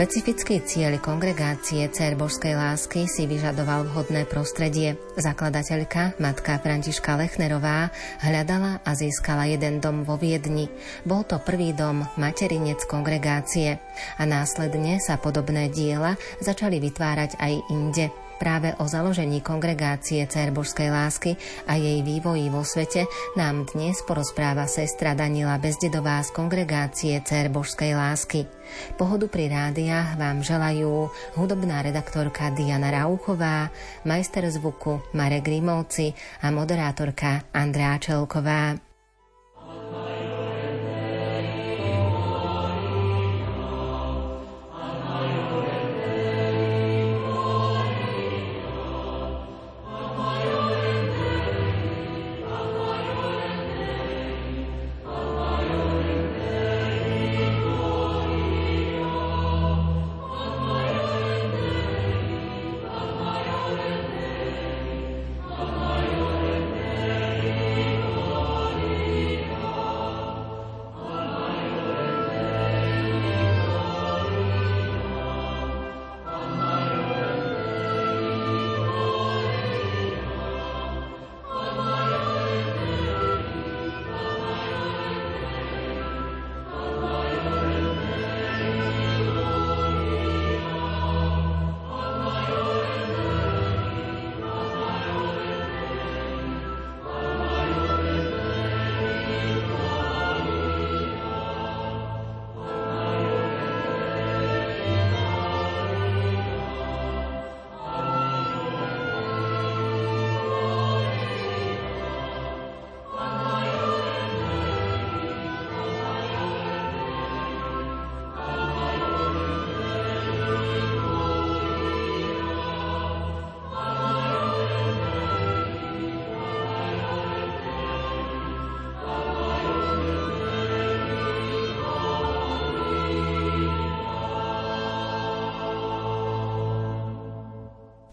Špecifický cieľ kongregácie Cer Božskej lásky si vyžadoval vhodné prostredie. Zakladateľka, matka Františka Lechnerová, hľadala a získala jeden dom vo Viedni. Bol to prvý dom, materinec kongregácie. A následne sa podobné diela začali vytvárať aj inde. Práve o založení kongregácie Cer Božskej lásky a jej vývoji vo svete nám dnes porozpráva sestra Danila Bezdedová z kongregácie Cer Božskej lásky. Pohodu pri rádiách vám želajú hudobná redaktorka Diana Rauchová, majster zvuku Marek Grimovci a moderátorka Andrá Čelková.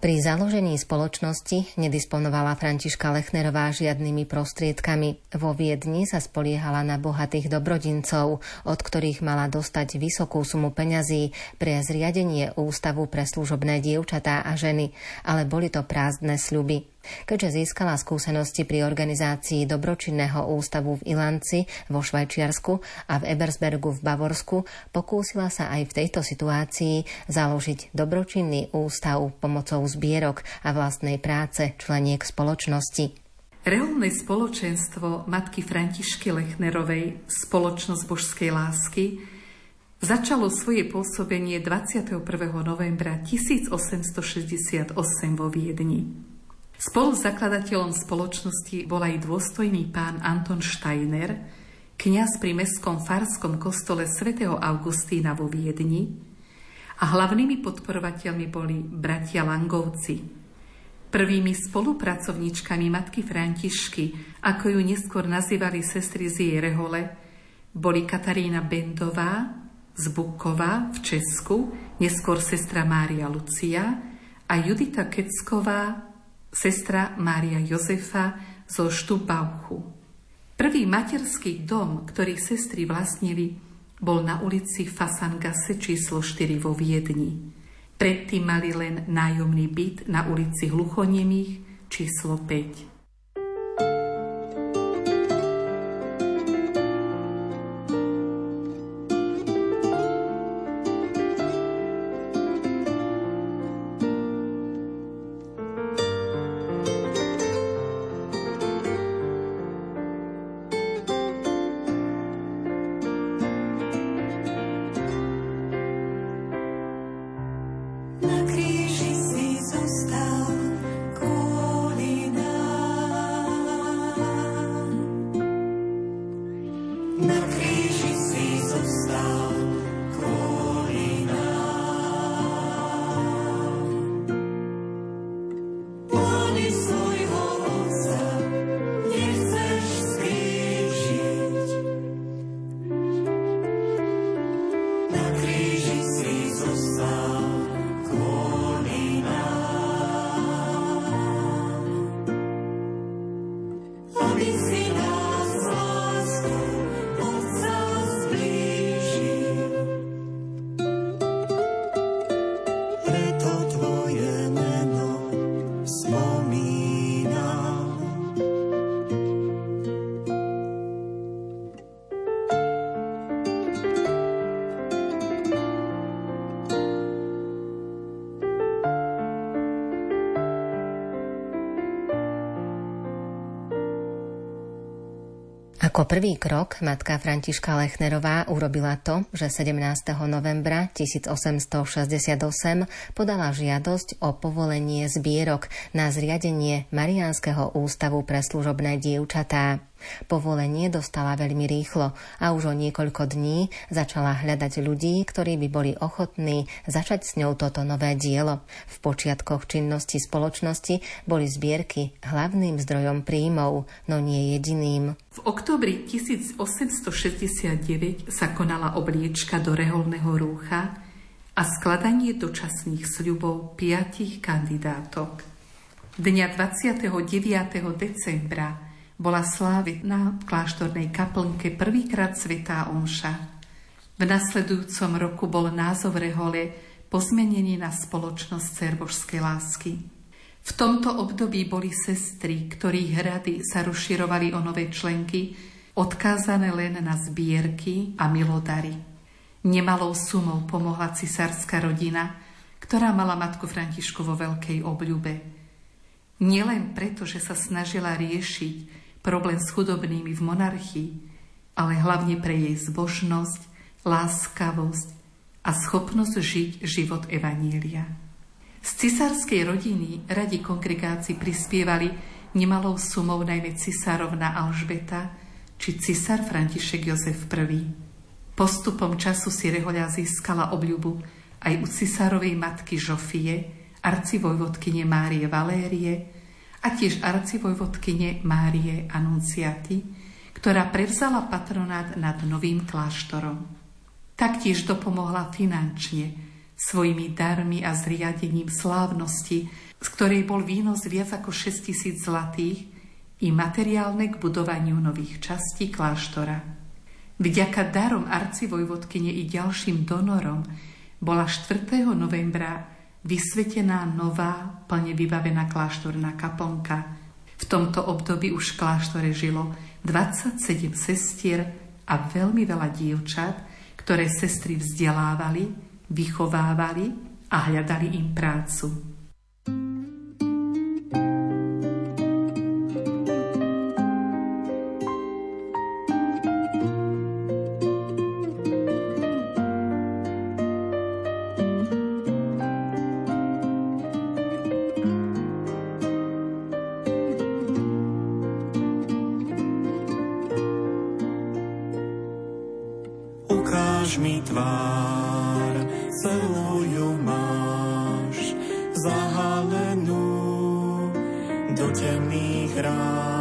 Pri založení spoločnosti nedisponovala Františka Lechnerová žiadnymi prostriedkami. Vo Viedni sa spoliehala na bohatých dobrodincov, od ktorých mala dostať vysokú sumu peňazí pre zriadenie ústavu pre služobné dievčatá a ženy, ale boli to prázdne sľuby. Keďže získala skúsenosti pri organizácii dobročinného ústavu v Ilanci vo Švajčiarsku a v Ebersbergu v Bavorsku, pokúsila sa aj v tejto situácii založiť dobročinný ústav pomocou zbierok a vlastnej práce členiek spoločnosti. Reálne spoločenstvo matky Františky Lechnerovej Spoločnosť božskej lásky začalo svoje pôsobenie 21. novembra 1868 vo Viedni. Spoluzakladateľom spoločnosti bol aj dôstojný pán Anton Steiner, kňaz pri mestskom farskom kostole svätého Augustína vo Viedni a hlavnými podporovateľmi boli bratia Langovci. Prvými spolupracovníčkami matky Františky, ako ju neskôr nazývali sestry z jej rehole, boli Katarína Bendová z Bukova v Česku, neskôr sestra Mária Lucia a Judita Kecková sestra Mária Jozefa zo Štubauchu. Prvý materský dom, ktorý sestry vlastnili, bol na ulici Fasangase číslo 4 vo Viedni. Predtým mali len nájomný byt na ulici Hluchonemých číslo 5. Ako prvý krok matka Františka Lechnerová urobila to, že 17. novembra 1868 podala žiadosť o povolenie zbierok na zriadenie Mariánskeho ústavu pre služobné dievčatá. Povolenie dostala veľmi rýchlo a už o niekoľko dní začala hľadať ľudí, ktorí by boli ochotní začať s ňou toto nové dielo. V počiatkoch činnosti spoločnosti boli zbierky hlavným zdrojom príjmov, no nie jediným. V oktobri 1869 sa konala obliečka do reholného rúcha a skladanie dočasných sľubov piatich kandidátok. Dňa 29. decembra bola slávy na kláštornej kaplnke prvýkrát svetá omša. V nasledujúcom roku bol názov rehole pozmenený na spoločnosť cerbožskej lásky. V tomto období boli sestry, ktorých hrady sa rozširovali o nové členky, odkázané len na zbierky a milodary. Nemalou sumou pomohla cisárska rodina, ktorá mala matku Františku vo veľkej obľube. Nielen preto, že sa snažila riešiť problém s chudobnými v monarchii, ale hlavne pre jej zbožnosť, láskavosť a schopnosť žiť život Evanília. Z cisárskej rodiny radi kongregácii prispievali nemalou sumou najmä cisárovna Alžbeta či cisár František Jozef I. Postupom času si Rehoľa získala obľubu aj u cisárovej matky Žofie, arcivojvodkyne Márie Valérie, a tiež arcivojvodkyne Márie Anunciaty, ktorá prevzala patronát nad novým kláštorom. Taktiež dopomohla finančne svojimi darmi a zriadením slávnosti, z ktorej bol výnos viac ako 6 tisíc zlatých i materiálne k budovaniu nových častí kláštora. Vďaka darom arcivojvodkyne i ďalším donorom bola 4. novembra vysvetená nová, plne vybavená kláštorná kaplnka. V tomto období už v kláštore žilo 27 sestier a veľmi veľa dievčat, ktoré sestry vzdelávali, vychovávali a hľadali im prácu. Láska za nás prebodnutá.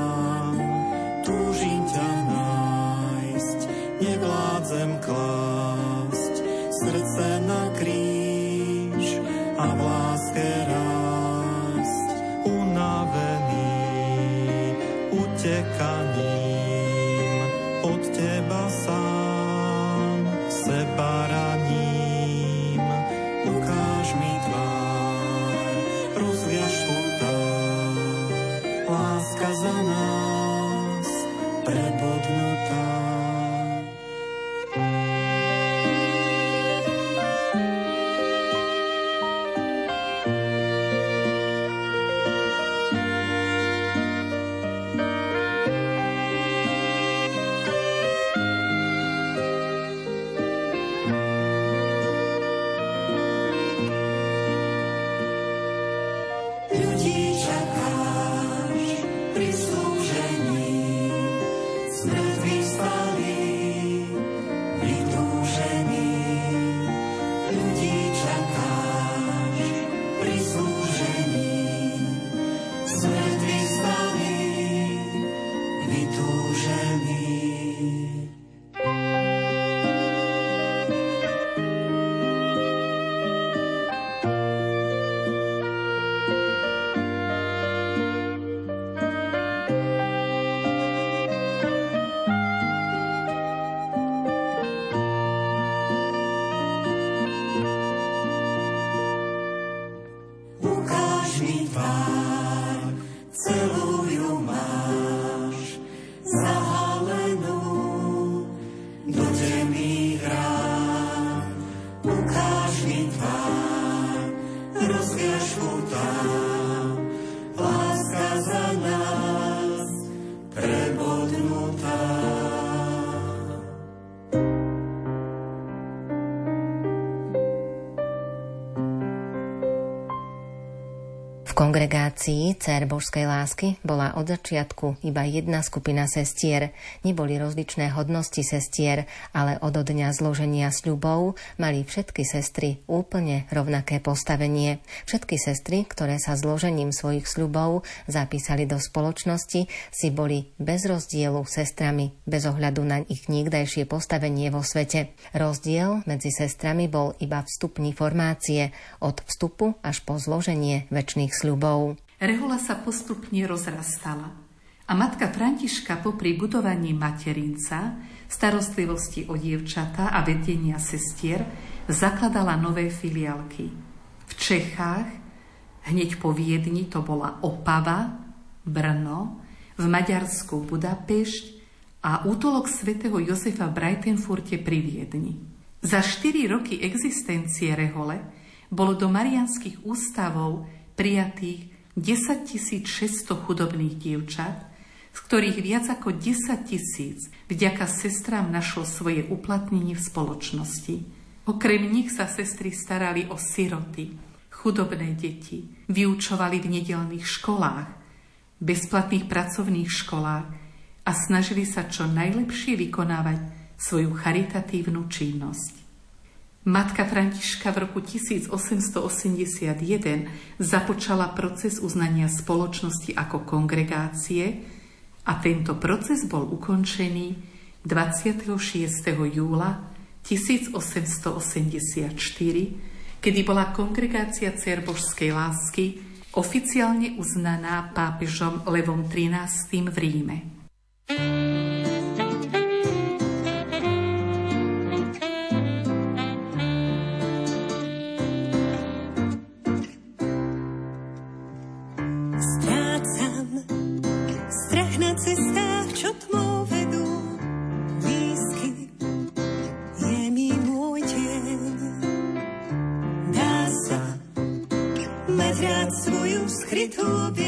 Kongregácii Cér Božskej lásky bola od začiatku iba jedna skupina sestier. Neboli rozličné hodnosti sestier, ale od dňa zloženia sľubov mali všetky sestry úplne rovnaké postavenie. Všetky sestry, ktoré sa zložením svojich sľubov zapísali do spoločnosti, si boli bez rozdielu sestrami, bez ohľadu na ich niekdajšie postavenie vo svete. Rozdiel medzi sestrami bol iba vstupní formácie, od vstupu až po zloženie väčšných sľubov sľubov. Rehula sa postupne rozrastala a matka Františka popri budovaní materinca, starostlivosti o dievčata a vedenia sestier zakladala nové filiálky. V Čechách, hneď po Viedni to bola Opava, Brno, v Maďarsku Budapešť a útolok svätého Jozefa v Breitenfurte pri Viedni. Za 4 roky existencie Rehole bolo do marianských ústavov prijatých 10 600 chudobných dievčat, z ktorých viac ako 10 tisíc vďaka sestrám našlo svoje uplatnenie v spoločnosti. Okrem nich sa sestry starali o siroty, chudobné deti, vyučovali v nedelných školách, bezplatných pracovných školách a snažili sa čo najlepšie vykonávať svoju charitatívnu činnosť. Matka Františka v roku 1881 započala proces uznania spoločnosti ako kongregácie a tento proces bol ukončený 26. júla 1884, kedy bola kongregácia Cerbožskej lásky oficiálne uznaná pápežom Levom XIII v Ríme. to be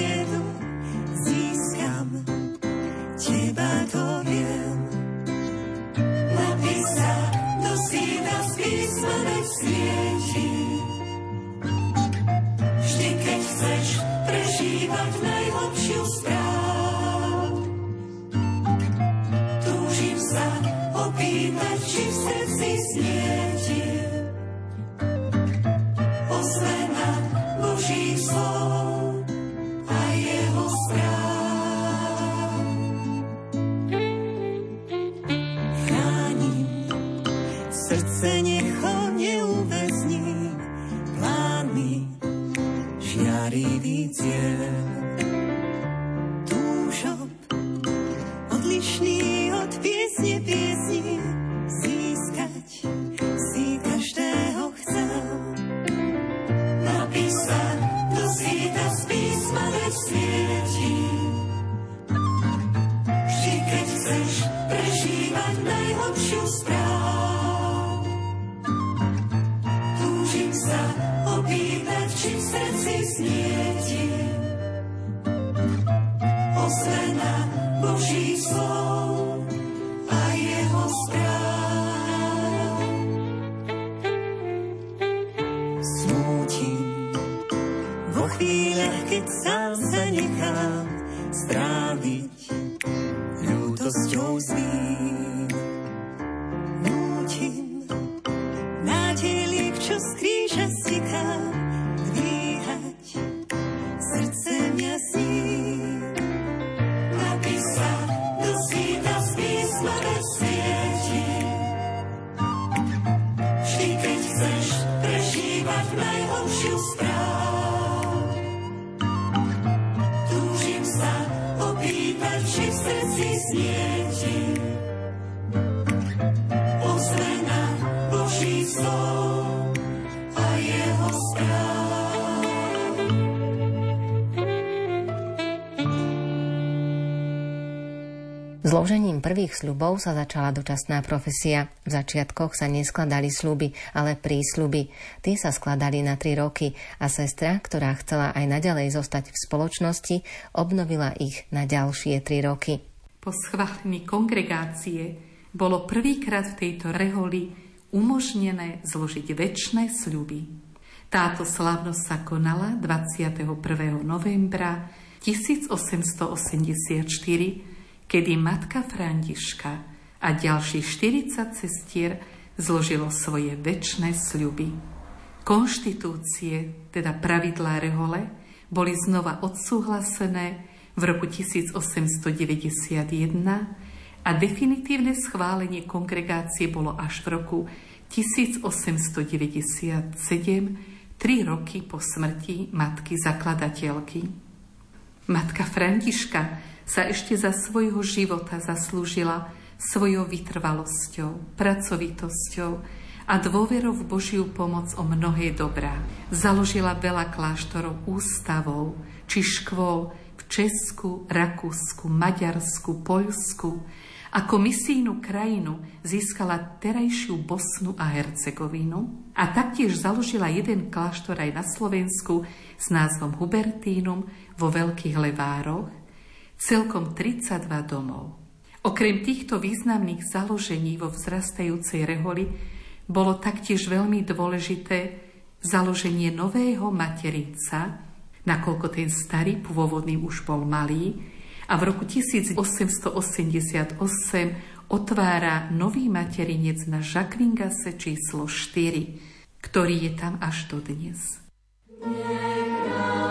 Zložením prvých sľubov sa začala dočasná profesia. V začiatkoch sa neskladali sľuby, ale prísľuby. Tie sa skladali na tri roky a sestra, ktorá chcela aj naďalej zostať v spoločnosti, obnovila ich na ďalšie tri roky. Po schválení kongregácie bolo prvýkrát v tejto reholi umožnené zložiť väčšie sľuby. Táto slávnosť sa konala 21. novembra 1884, kedy matka Františka a ďalších 40 cestier zložilo svoje väčšie sľuby. Konštitúcie, teda pravidlá rehole, boli znova odsúhlasené v roku 1891 a definitívne schválenie kongregácie bolo až v roku 1897 tri roky po smrti matky zakladateľky. Matka Františka sa ešte za svojho života zaslúžila svojou vytrvalosťou, pracovitosťou a dôverou v Božiu pomoc o mnohé dobrá. Založila veľa kláštorov ústavov či škôl v Česku, Rakúsku, Maďarsku, Poľsku, ako misijnú krajinu získala terajšiu Bosnu a Hercegovinu a taktiež založila jeden kláštor aj na Slovensku s názvom Hubertínum vo Veľkých Levároch, celkom 32 domov. Okrem týchto významných založení vo vzrastajúcej reholi bolo taktiež veľmi dôležité založenie nového materinca, nakoľko ten starý pôvodný už bol malý, a v roku 1888 otvára nový materinec na Žakvingase číslo 4, ktorý je tam až do dnes. Yeah.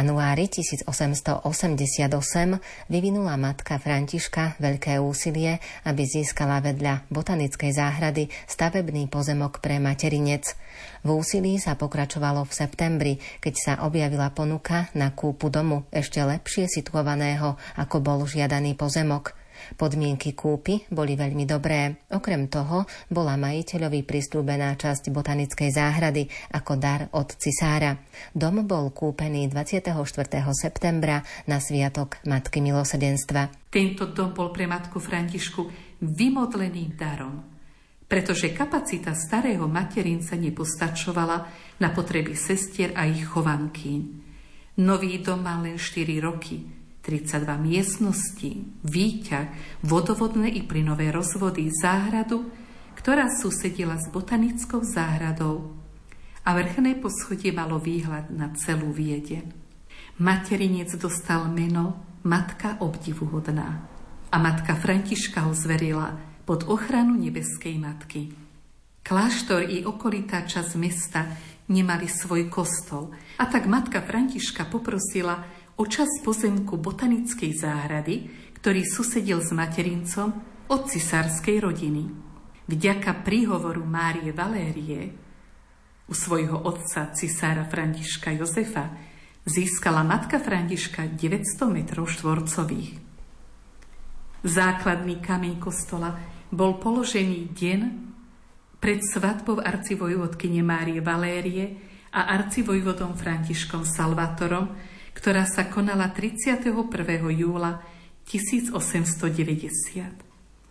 Januári 1888 vyvinula matka Františka veľké úsilie, aby získala vedľa botanickej záhrady stavebný pozemok pre materinec. V úsilí sa pokračovalo v septembri, keď sa objavila ponuka na kúpu domu ešte lepšie situovaného, ako bol žiadaný pozemok – Podmienky kúpy boli veľmi dobré. Okrem toho bola majiteľovi prislúbená časť botanickej záhrady ako dar od cisára. Dom bol kúpený 24. septembra na sviatok Matky milosedenstva. Tento dom bol pre matku Františku vymodleným darom, pretože kapacita starého materinca nepostačovala na potreby sestier a ich chovanky. Nový dom mal len 4 roky – 32 miestností, výťah, vodovodné i plynové rozvody, záhradu, ktorá susedila s botanickou záhradou a vrchné poschodie malo výhľad na celú Viedeň. Materinec dostal meno Matka obdivuhodná a matka Františka ho zverila pod ochranu nebeskej matky. Kláštor i okolitá časť mesta nemali svoj kostol a tak matka Františka poprosila o čas pozemku botanickej záhrady, ktorý susedil s materincom od cisárskej rodiny. Vďaka príhovoru Márie Valérie u svojho otca cisára Františka Jozefa získala matka Františka 900 metrov štvorcových. Základný kameň kostola bol položený deň pred svadbou arcivojvodkyne Márie Valérie a arcivojvodom Františkom Salvatorom, ktorá sa konala 31. júla 1890.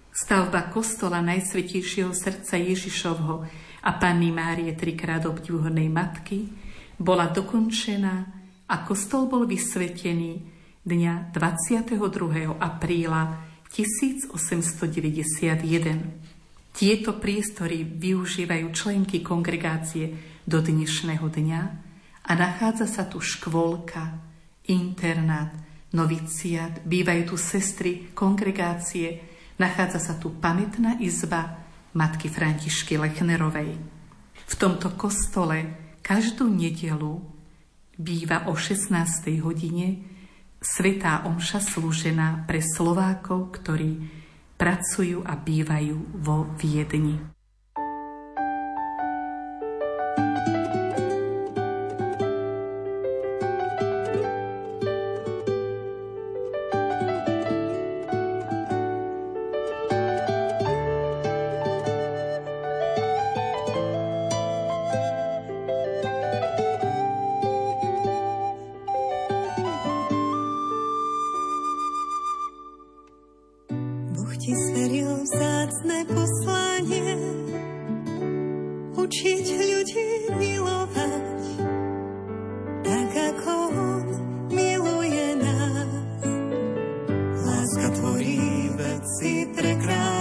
Stavba kostola Najsvetejšieho srdca Ježišovho a Panny Márie trikrát obdivuhodnej matky bola dokončená a kostol bol vysvetený dňa 22. apríla 1891. Tieto priestory využívajú členky kongregácie do dnešného dňa a nachádza sa tu škôlka, internát, noviciat, bývajú tu sestry, kongregácie, nachádza sa tu pamätná izba matky Františky Lechnerovej. V tomto kostole každú nedelu býva o 16. hodine Svetá Omša slúžená pre Slovákov, ktorí pracujú a bývajú vo Viedni.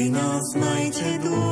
nás, majte dôveru,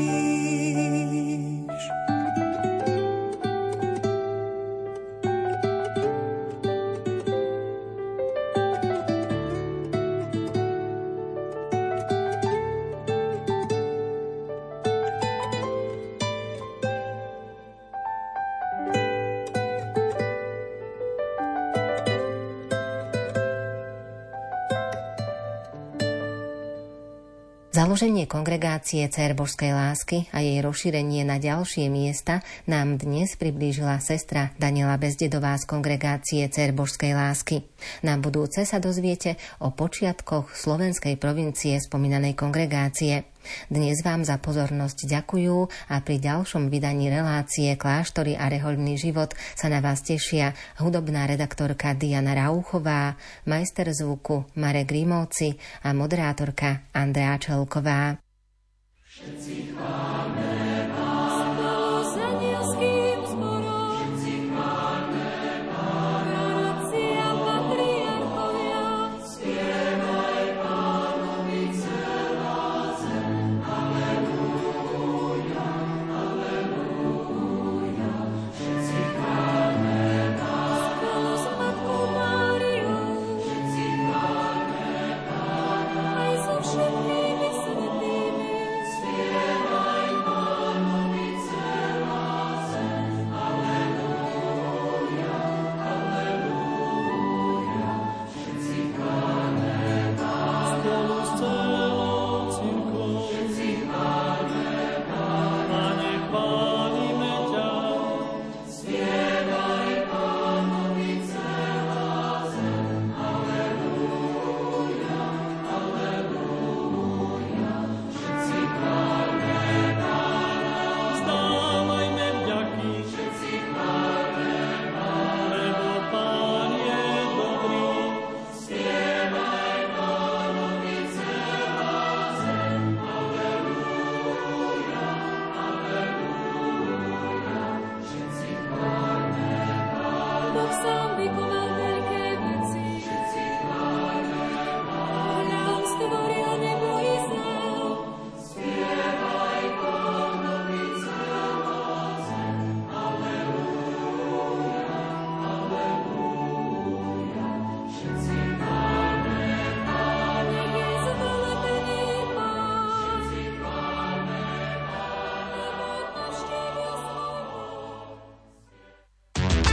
Založenie kongregácie Cér Božskej lásky a jej rozšírenie na ďalšie miesta nám dnes priblížila sestra Daniela Bezdedová z kongregácie Cér Božskej lásky. Na budúce sa dozviete o počiatkoch slovenskej provincie spomínanej kongregácie. Dnes vám za pozornosť ďakujú a pri ďalšom vydaní relácie Kláštory a rehoľný život sa na vás tešia hudobná redaktorka Diana Rauchová, majster zvuku Marek Grimovci a moderátorka Andrea Čelková. Všetci